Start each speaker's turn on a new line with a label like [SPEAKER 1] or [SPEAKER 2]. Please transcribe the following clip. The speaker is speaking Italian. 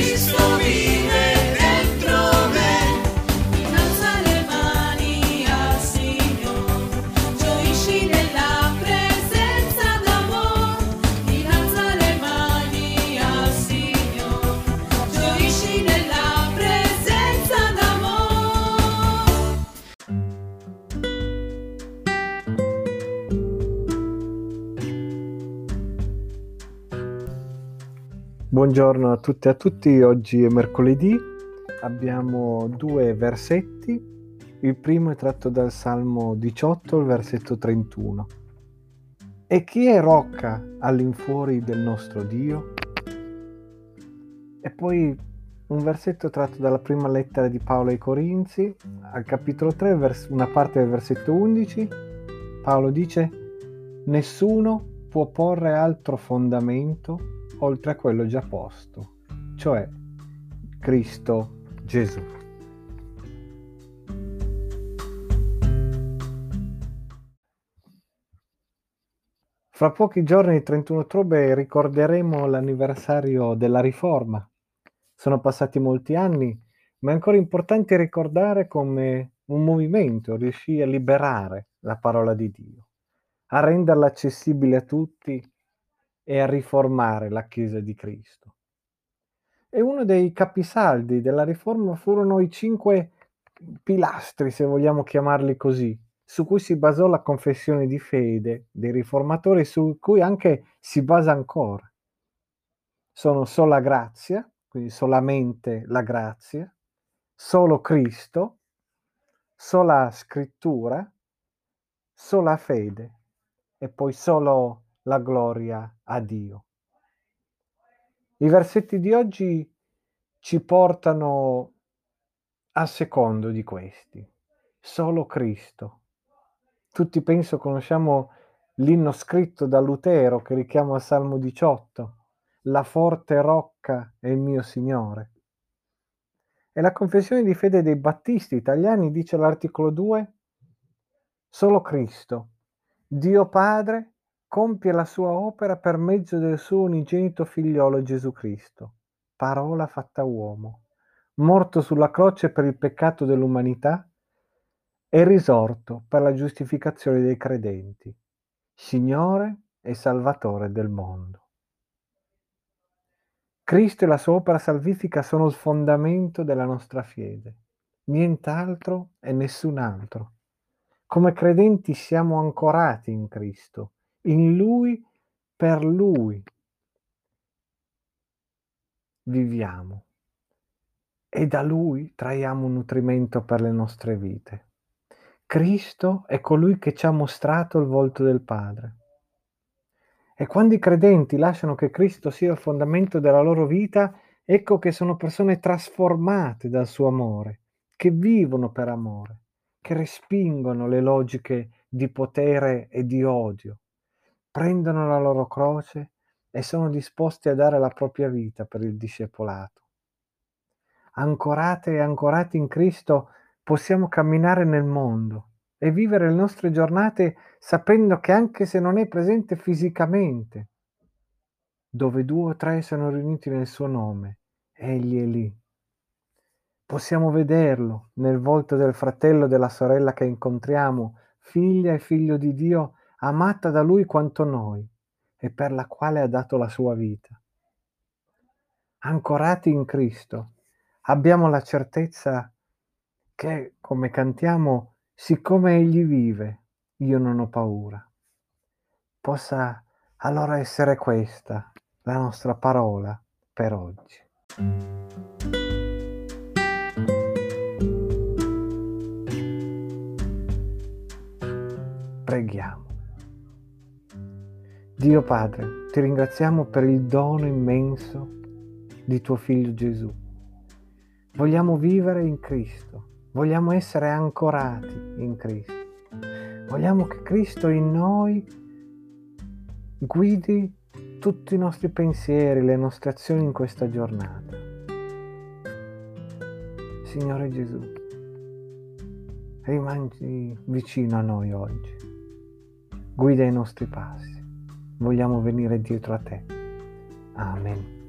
[SPEAKER 1] Cristo vive
[SPEAKER 2] Buongiorno a tutte e a tutti, oggi è mercoledì, abbiamo due versetti, il primo è tratto dal Salmo 18, il versetto 31. E chi è rocca all'infuori del nostro Dio? E poi un versetto tratto dalla prima lettera di Paolo ai Corinzi, al capitolo 3, vers- una parte del versetto 11, Paolo dice, nessuno può porre altro fondamento oltre a quello già posto, cioè Cristo Gesù. Fra pochi giorni, il 31 ottobre, ricorderemo l'anniversario della Riforma. Sono passati molti anni, ma è ancora importante ricordare come un movimento riuscì a liberare la parola di Dio, a renderla accessibile a tutti e a riformare la Chiesa di Cristo. E uno dei capisaldi della riforma furono i cinque pilastri, se vogliamo chiamarli così, su cui si basò la confessione di fede dei riformatori, su cui anche si basa ancora. Sono sola grazia, quindi solamente la grazia, solo Cristo, sola scrittura, sola fede e poi solo la gloria a Dio. I versetti di oggi ci portano al secondo di questi, solo Cristo. Tutti penso conosciamo l'inno scritto da Lutero che richiama al Salmo 18, la forte rocca è il mio Signore. E la confessione di fede dei battisti italiani dice all'articolo 2, solo Cristo, Dio Padre, compie la sua opera per mezzo del suo unigenito figliolo Gesù Cristo, parola fatta uomo, morto sulla croce per il peccato dell'umanità e risorto per la giustificazione dei credenti, Signore e Salvatore del mondo. Cristo e la sua opera salvifica sono il fondamento della nostra fede, nient'altro e nessun altro. Come credenti siamo ancorati in Cristo, in Lui, per Lui viviamo e da Lui traiamo un nutrimento per le nostre vite. Cristo è colui che ci ha mostrato il volto del Padre. E quando i credenti lasciano che Cristo sia il fondamento della loro vita, ecco che sono persone trasformate dal suo amore, che vivono per amore, che respingono le logiche di potere e di odio, prendono la loro croce e sono disposti a dare la propria vita per il discepolato. Ancorate e ancorati in Cristo possiamo camminare nel mondo e vivere le nostre giornate sapendo che anche se non è presente fisicamente, dove due o tre sono riuniti nel suo nome, egli è lì. Possiamo vederlo nel volto del fratello e della sorella che incontriamo, figlia e figlio di Dio, amata da Lui quanto noi e per la quale ha dato la sua vita. Ancorati in Cristo, abbiamo la certezza che, come cantiamo, siccome Egli vive, io non ho paura. Possa allora essere questa la nostra parola per oggi. Preghiamo. Dio Padre, ti ringraziamo per il dono immenso di tuo Figlio Gesù. Vogliamo vivere in Cristo, vogliamo essere ancorati in Cristo. Vogliamo che Cristo in noi guidi tutti i nostri pensieri, le nostre azioni in questa giornata. Signore Gesù, rimani vicino a noi oggi, guida i nostri passi, vogliamo venire dietro a te. Amen.